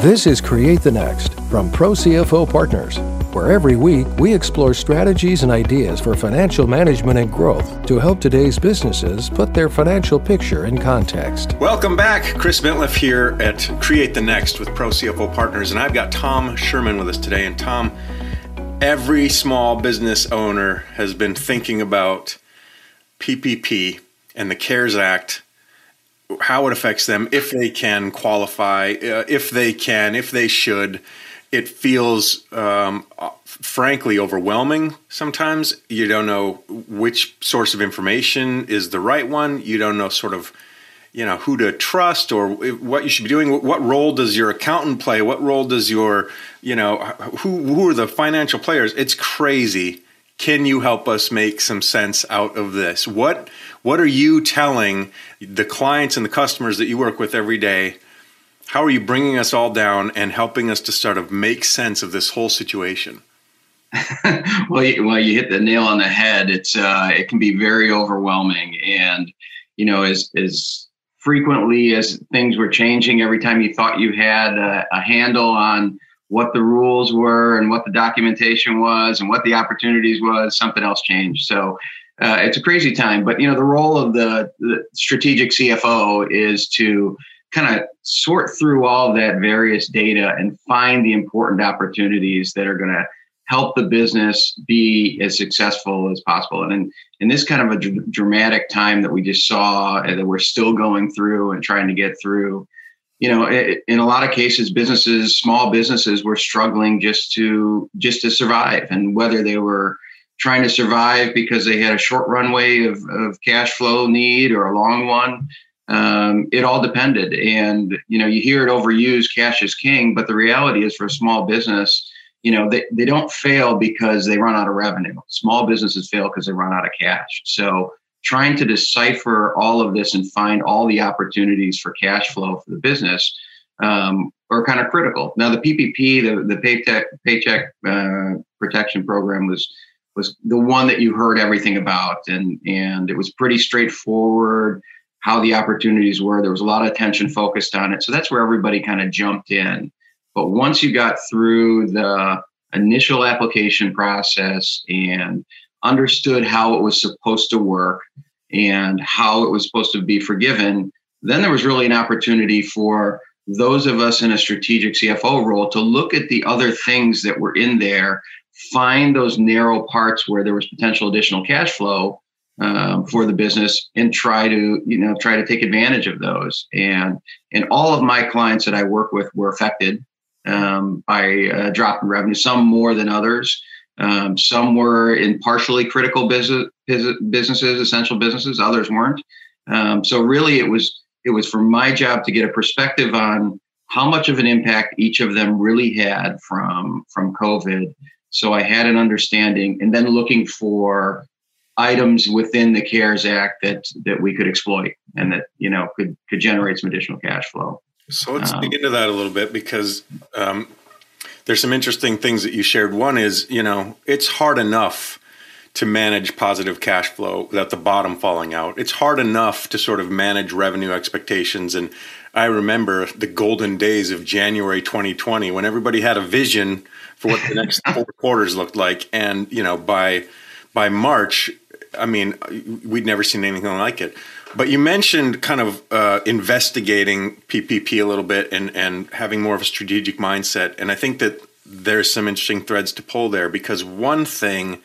This is Create the Next from Pro CFO Partners, where every week we explore strategies and ideas for financial management and growth to help today's businesses put their financial picture in context. Welcome back. Chris Bentliff here at Create the Next with Pro CFO Partners, and I've got Tom Sherman with us today. And Tom, every small business owner has been thinking about PPP and the CARES Act how it affects them if they can qualify, uh, if they can, if they should. It feels, um, frankly, overwhelming sometimes. You don't know which source of information is the right one. You don't know sort of, you know, who to trust or what you should be doing. What role does your accountant play? What role does your, you know, who who are the financial players? It's crazy. Can you help us make some sense out of this? What what are you telling the clients and the customers that you work with every day? How are you bringing us all down and helping us to sort of make sense of this whole situation? well, you, well, you hit the nail on the head. It's uh, it can be very overwhelming, and you know, as as frequently as things were changing, every time you thought you had a, a handle on what the rules were and what the documentation was and what the opportunities was, something else changed. So uh, it's a crazy time. But you know, the role of the, the strategic CFO is to kind of sort through all that various data and find the important opportunities that are going to help the business be as successful as possible. And in, in this kind of a dr- dramatic time that we just saw and that we're still going through and trying to get through, you know, it, in a lot of cases, businesses, small businesses were struggling just to just to survive. And whether they were trying to survive because they had a short runway of, of cash flow need or a long one. Um, it all depended. And, you know, you hear it overused, cash is king, but the reality is for a small business, you know, they, they don't fail because they run out of revenue. Small businesses fail because they run out of cash. So trying to decipher all of this and find all the opportunities for cash flow for the business um, are kind of critical. Now, the PPP, the, the Paycheck, Paycheck uh, Protection Program was was the one that you heard everything about, and and it was pretty straightforward how the opportunities were. There was a lot of attention focused on it, so that's where everybody kind of jumped in. But once you got through the initial application process and understood how it was supposed to work and how it was supposed to be forgiven, then there was really an opportunity for those of us in a strategic CFO role to look at the other things that were in there find those narrow parts where there was potential additional cash flow um, for the business and try to you know try to take advantage of those. And and all of my clients that i work with were affected um, by a drop in revenue some more than others. Um, some were in partially critical business, businesses essential businesses others weren't. Um, so really it was it was for my job to get a perspective on how much of an impact each of them really had from from covid so I had an understanding, and then looking for items within the CARES Act that that we could exploit and that you know could could generate some additional cash flow. So let's um, dig into that a little bit because um, there's some interesting things that you shared. One is you know it's hard enough to manage positive cash flow without the bottom falling out. It's hard enough to sort of manage revenue expectations and I remember the golden days of January 2020 when everybody had a vision for what the next four quarters looked like, and you know by by March, I mean we'd never seen anything like it. But you mentioned kind of uh, investigating PPP a little bit and and having more of a strategic mindset, and I think that there's some interesting threads to pull there because one thing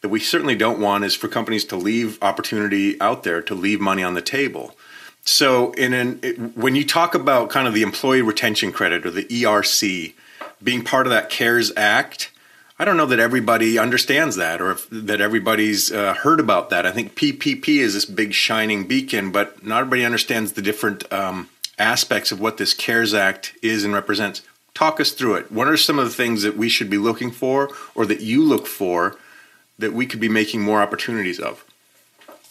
that we certainly don't want is for companies to leave opportunity out there to leave money on the table so, in an, it, when you talk about kind of the employee retention credit or the ERC being part of that CARES Act, I don't know that everybody understands that or if, that everybody's uh, heard about that. I think PPP is this big shining beacon, but not everybody understands the different um, aspects of what this CARES Act is and represents. Talk us through it. What are some of the things that we should be looking for or that you look for that we could be making more opportunities of?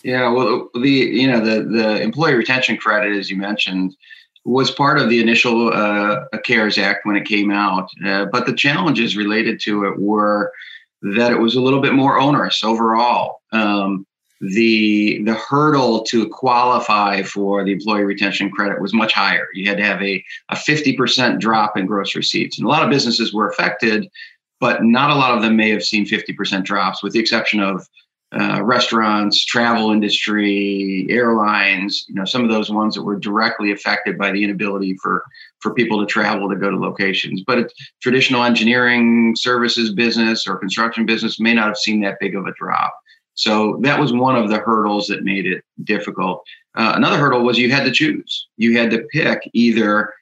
Yeah, well, the you know the the employee retention credit, as you mentioned, was part of the initial uh, CARES Act when it came out, uh, but the challenges related to it were that it was a little bit more onerous overall. Um, the the hurdle to qualify for the employee retention credit was much higher. You had to have a, a 50% drop in gross receipts. And a lot of businesses were affected, but not a lot of them may have seen 50% drops, with the exception of uh, restaurants, travel industry, airlines, you know, some of those ones that were directly affected by the inability for for people to travel to go to locations. But traditional engineering services business or construction business may not have seen that big of a drop. So that was one of the hurdles that made it difficult. Uh, another hurdle was you had to choose. You had to pick either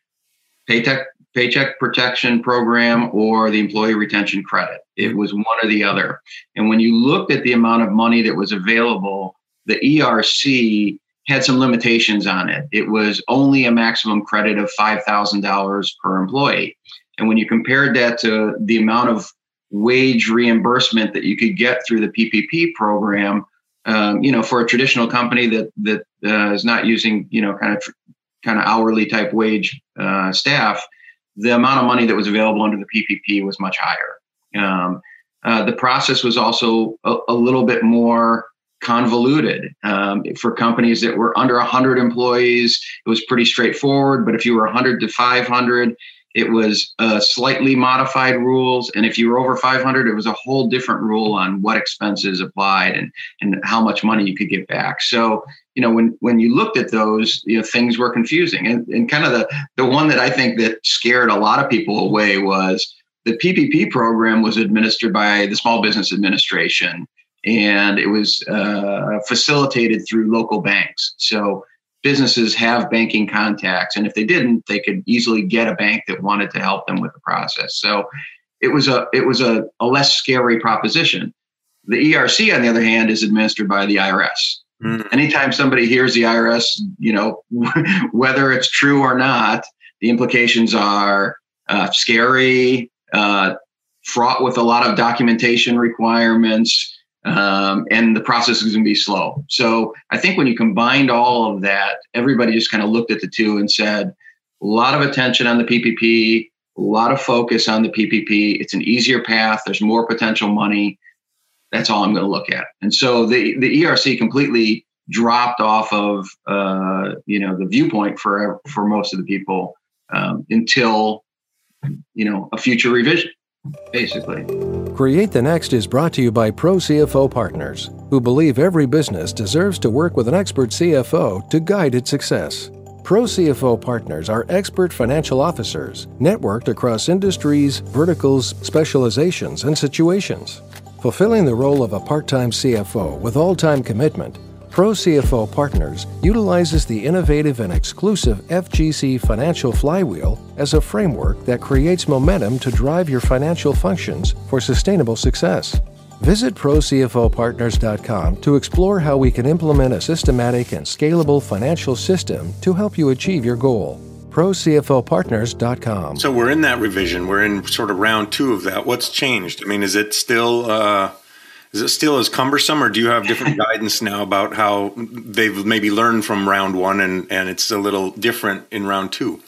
paycheck paycheck protection program or the employee retention credit. It was one or the other. And when you looked at the amount of money that was available, the ERC had some limitations on it. It was only a maximum credit of $5,000 per employee. And when you compared that to the amount of wage reimbursement that you could get through the PPP program. Um, you know, for a traditional company that that uh, is not using you know kind of kind of hourly type wage uh, staff, the amount of money that was available under the PPP was much higher. Um, uh, the process was also a, a little bit more convoluted um, for companies that were under 100 employees. It was pretty straightforward, but if you were 100 to 500, it was uh, slightly modified rules, and if you were over 500, it was a whole different rule on what expenses applied and and how much money you could get back. So you know when when you looked at those, you know things were confusing, and and kind of the the one that I think that scared a lot of people away was the PPP program was administered by the Small Business Administration, and it was uh, facilitated through local banks. So businesses have banking contacts and if they didn't they could easily get a bank that wanted to help them with the process. So it was a it was a, a less scary proposition. The erc on the other hand is administered by the irs mm. anytime somebody hears the irs you know whether it's true or not the implications are uh, scary uh, fraught with a lot of documentation requirements um, and the process is going to be slow. So I think when you combined all of that, everybody just kind of looked at the two and said, a lot of attention on the PPP, a lot of focus on the PPP. It's an easier path. There's more potential money. That's all I'm going to look at. And so the the ERC completely dropped off of uh, you know the viewpoint for for most of the people um, until you know a future revision basically. Create the Next is brought to you by Pro CFO Partners, who believe every business deserves to work with an expert CFO to guide its success. Pro CFO Partners are expert financial officers networked across industries, verticals, specializations, and situations. Fulfilling the role of a part time CFO with all time commitment Pro CFO Partners utilizes the innovative and exclusive FGC Financial Flywheel as a framework that creates momentum to drive your financial functions for sustainable success. Visit ProCFOPartners.com to explore how we can implement a systematic and scalable financial system to help you achieve your goal. ProCFOPartners.com. So we're in that revision. We're in sort of round two of that. What's changed? I mean, is it still. Uh is it still as cumbersome, or do you have different guidance now about how they've maybe learned from round one and, and it's a little different in round two?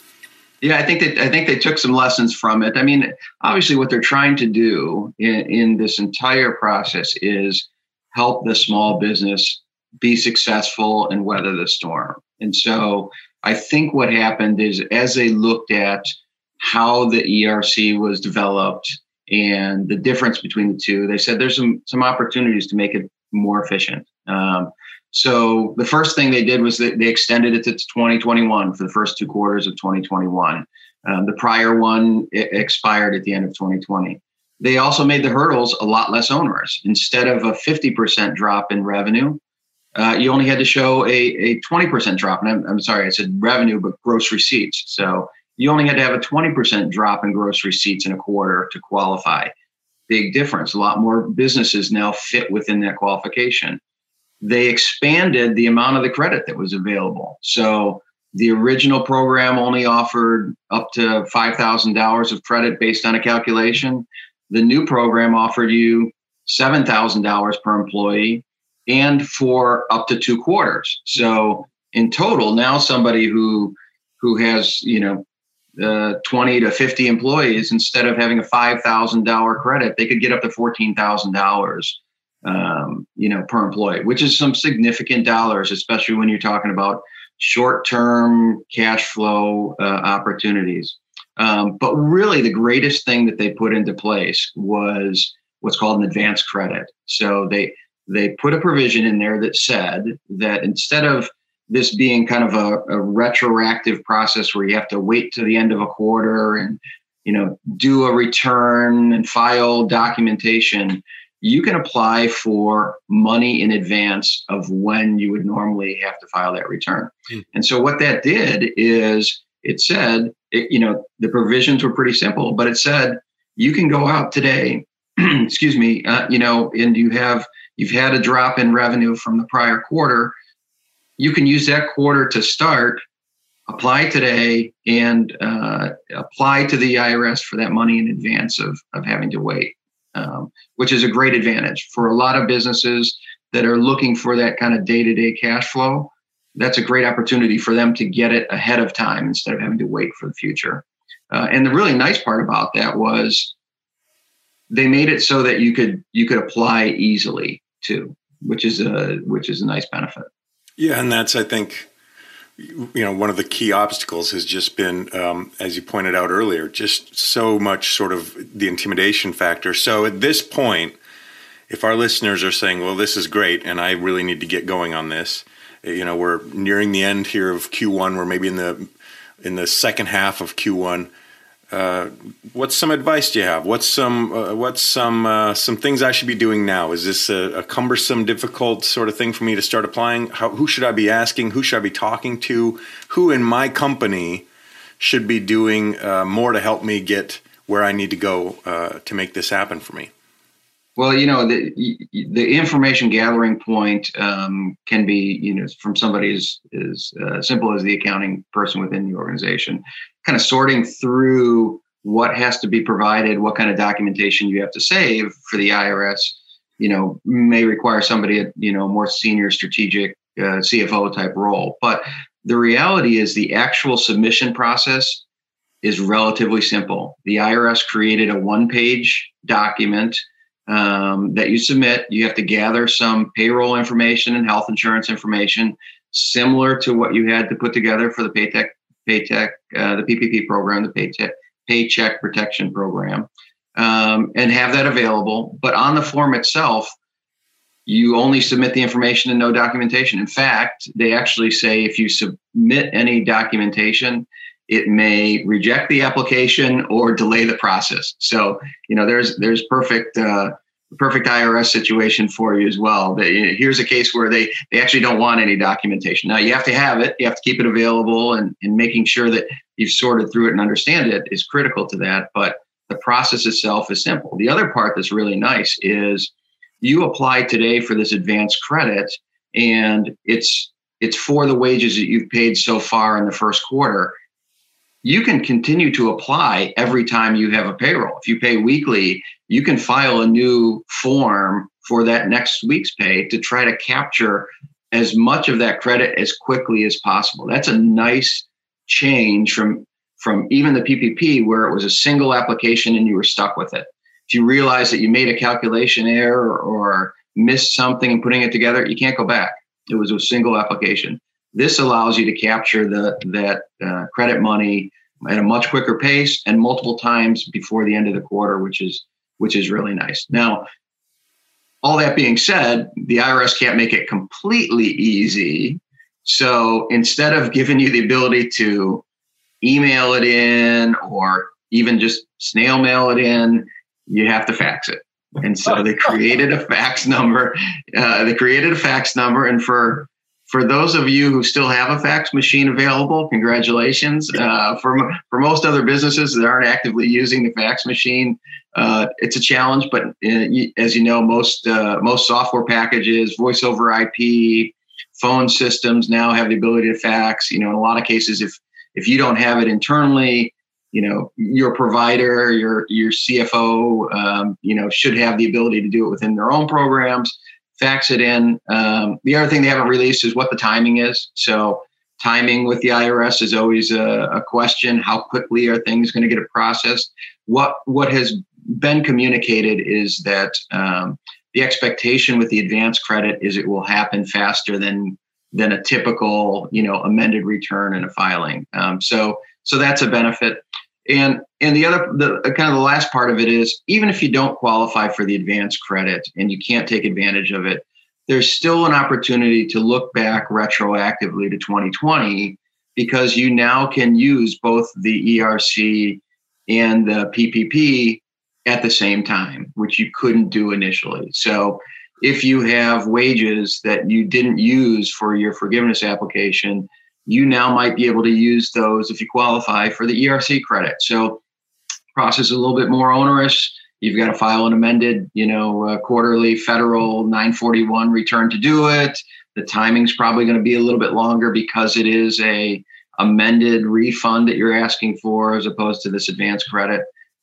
Yeah, I think that I think they took some lessons from it. I mean, obviously, what they're trying to do in, in this entire process is help the small business be successful and weather the storm. And so, I think what happened is as they looked at how the ERC was developed and the difference between the two. They said there's some some opportunities to make it more efficient. Um, so the first thing they did was that they extended it to 2021 for the first two quarters of 2021. Um, the prior one expired at the end of 2020. They also made the hurdles a lot less onerous. Instead of a 50% drop in revenue, uh, you only had to show a, a 20% drop. And I'm, I'm sorry, I said revenue, but gross receipts. So you only had to have a 20% drop in gross receipts in a quarter to qualify. Big difference. A lot more businesses now fit within that qualification. They expanded the amount of the credit that was available. So the original program only offered up to $5,000 of credit based on a calculation. The new program offered you $7,000 per employee and for up to two quarters. So in total, now somebody who who has you know uh, 20 to 50 employees, instead of having a $5,000 credit, they could get up to $14,000 um, you know, per employee, which is some significant dollars, especially when you're talking about short-term cash flow uh, opportunities. Um, but really, the greatest thing that they put into place was what's called an advance credit. So they they put a provision in there that said that instead of this being kind of a, a retroactive process where you have to wait to the end of a quarter and you know do a return and file documentation you can apply for money in advance of when you would normally have to file that return. Mm. And so what that did is it said, it, you know, the provisions were pretty simple, but it said you can go out today, excuse me, uh, you know, and you have you've had a drop in revenue from the prior quarter. You can use that quarter to start, apply today, and uh, apply to the IRS for that money in advance of of having to wait um, which is a great advantage for a lot of businesses that are looking for that kind of day-to-day cash flow. That's a great opportunity for them to get it ahead of time instead of having to wait for the future. Uh, and the really nice part about that was they made it so that you could you could apply easily too, which is a which is a nice benefit. Yeah, and that's I think you know one of the key obstacles has just been um, as you pointed out earlier just so much sort of the intimidation factor. So at this point if our listeners are saying well this is great and i really need to get going on this you know we're nearing the end here of q1 we're maybe in the in the second half of q1 uh, what's some advice do you have? What's some uh, what's some uh, some things I should be doing now? Is this a, a, cumbersome, difficult sort of thing for me to start applying? How, who should I be asking? Who should I be talking to? Who in my company should be doing uh, more to help me get where I need to go uh, to make this happen for me? Well, you know, the the information gathering point um, can be, you know, from somebody as as uh, simple as the accounting person within the organization, kind of sorting through what has to be provided, what kind of documentation you have to save for the IRS. You know, may require somebody at you know more senior strategic uh, CFO type role, but the reality is the actual submission process is relatively simple. The IRS created a one page document um, that you submit. You have to gather some payroll information and health insurance information, similar to what you had to put together for the Paytech, Paytech, uh, the PPP program, the Paytech Paycheck Protection Program, um, and have that available. But on the form itself, you only submit the information and no documentation. In fact, they actually say if you submit any documentation, it may reject the application or delay the process. So, you know, there's there's perfect uh, perfect IRS situation for you as well. They, here's a case where they they actually don't want any documentation. Now you have to have it, you have to keep it available, and and making sure that you've sorted through it and understand it is critical to that. But the process itself is simple. The other part that's really nice is you apply today for this advanced credit, and it's it's for the wages that you've paid so far in the first quarter you can continue to apply every time you have a payroll. If you pay weekly, you can file a new form for that next week's pay to try to capture as much of that credit as quickly as possible. That's a nice change from from even the PPP where it was a single application and you were stuck with it. If you realize that you made a calculation error or missed something and putting it together, you can't go back. It was a single application. This allows you to capture the that uh, credit money at a much quicker pace and multiple times before the end of the quarter, which is which is really nice. Now, all that being said, the IRS can't make it completely easy. So instead of giving you the ability to email it in or even just snail mail it in, you have to fax it. And so they created a fax number. Uh, they created a fax number, and for for those of you who still have a fax machine available, congratulations. Uh, for, for most other businesses that aren't actively using the fax machine, uh, it's a challenge. But uh, as you know, most uh, most software packages, voice over IP, phone systems now have the ability to fax. You know, in a lot of cases, if if you don't have it internally, you know your provider, your your CFO, um, you know, should have the ability to do it within their own programs fax it in. Um, the other thing they haven't released is what the timing is. So timing with the IRS is always a, a question. How quickly are things going to get processed? What what has been communicated is that um, the expectation with the advance credit is it will happen faster than than a typical you know amended return and a filing. Um, so so that's a benefit. And and the other the uh, kind of the last part of it is even if you don't qualify for the advance credit and you can't take advantage of it, there's still an opportunity to look back retroactively to 2020 because you now can use both the ERC and the PPP at the same time, which you couldn't do initially. So if you have wages that you didn't use for your forgiveness application, you now might be able to use those if you qualify for the ERC credit. So process is a little bit more onerous. You've got to file an amended, you know, uh, quarterly federal 941 return to do it. The timing's probably going to be a little bit longer because it is a amended refund that you're asking for as opposed to this advance credit.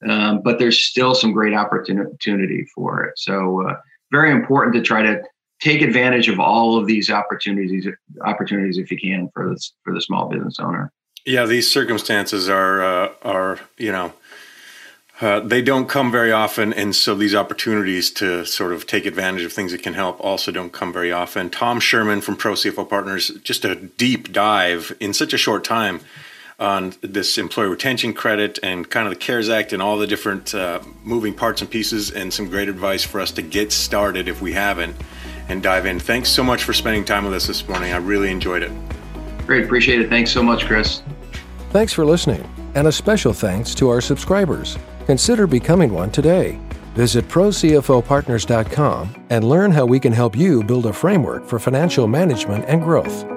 Um, but there's still some great opportunity for it. So uh, very important to try to take advantage of all of these opportunities opportunities if you can for this for the small business owner. Yeah, these circumstances are uh, are you know uh, they don't come very often, and so these opportunities to sort of take advantage of things that can help also don't come very often. Tom Sherman from Pro CFO Partners, just a deep dive in such a short time on this employee retention credit and kind of the CARES Act and all the different uh, moving parts and pieces, and some great advice for us to get started if we haven't and dive in. Thanks so much for spending time with us this morning. I really enjoyed it. Great, appreciate it. Thanks so much, Chris. Thanks for listening, and a special thanks to our subscribers. Consider becoming one today. Visit ProCFOPartners.com and learn how we can help you build a framework for financial management and growth.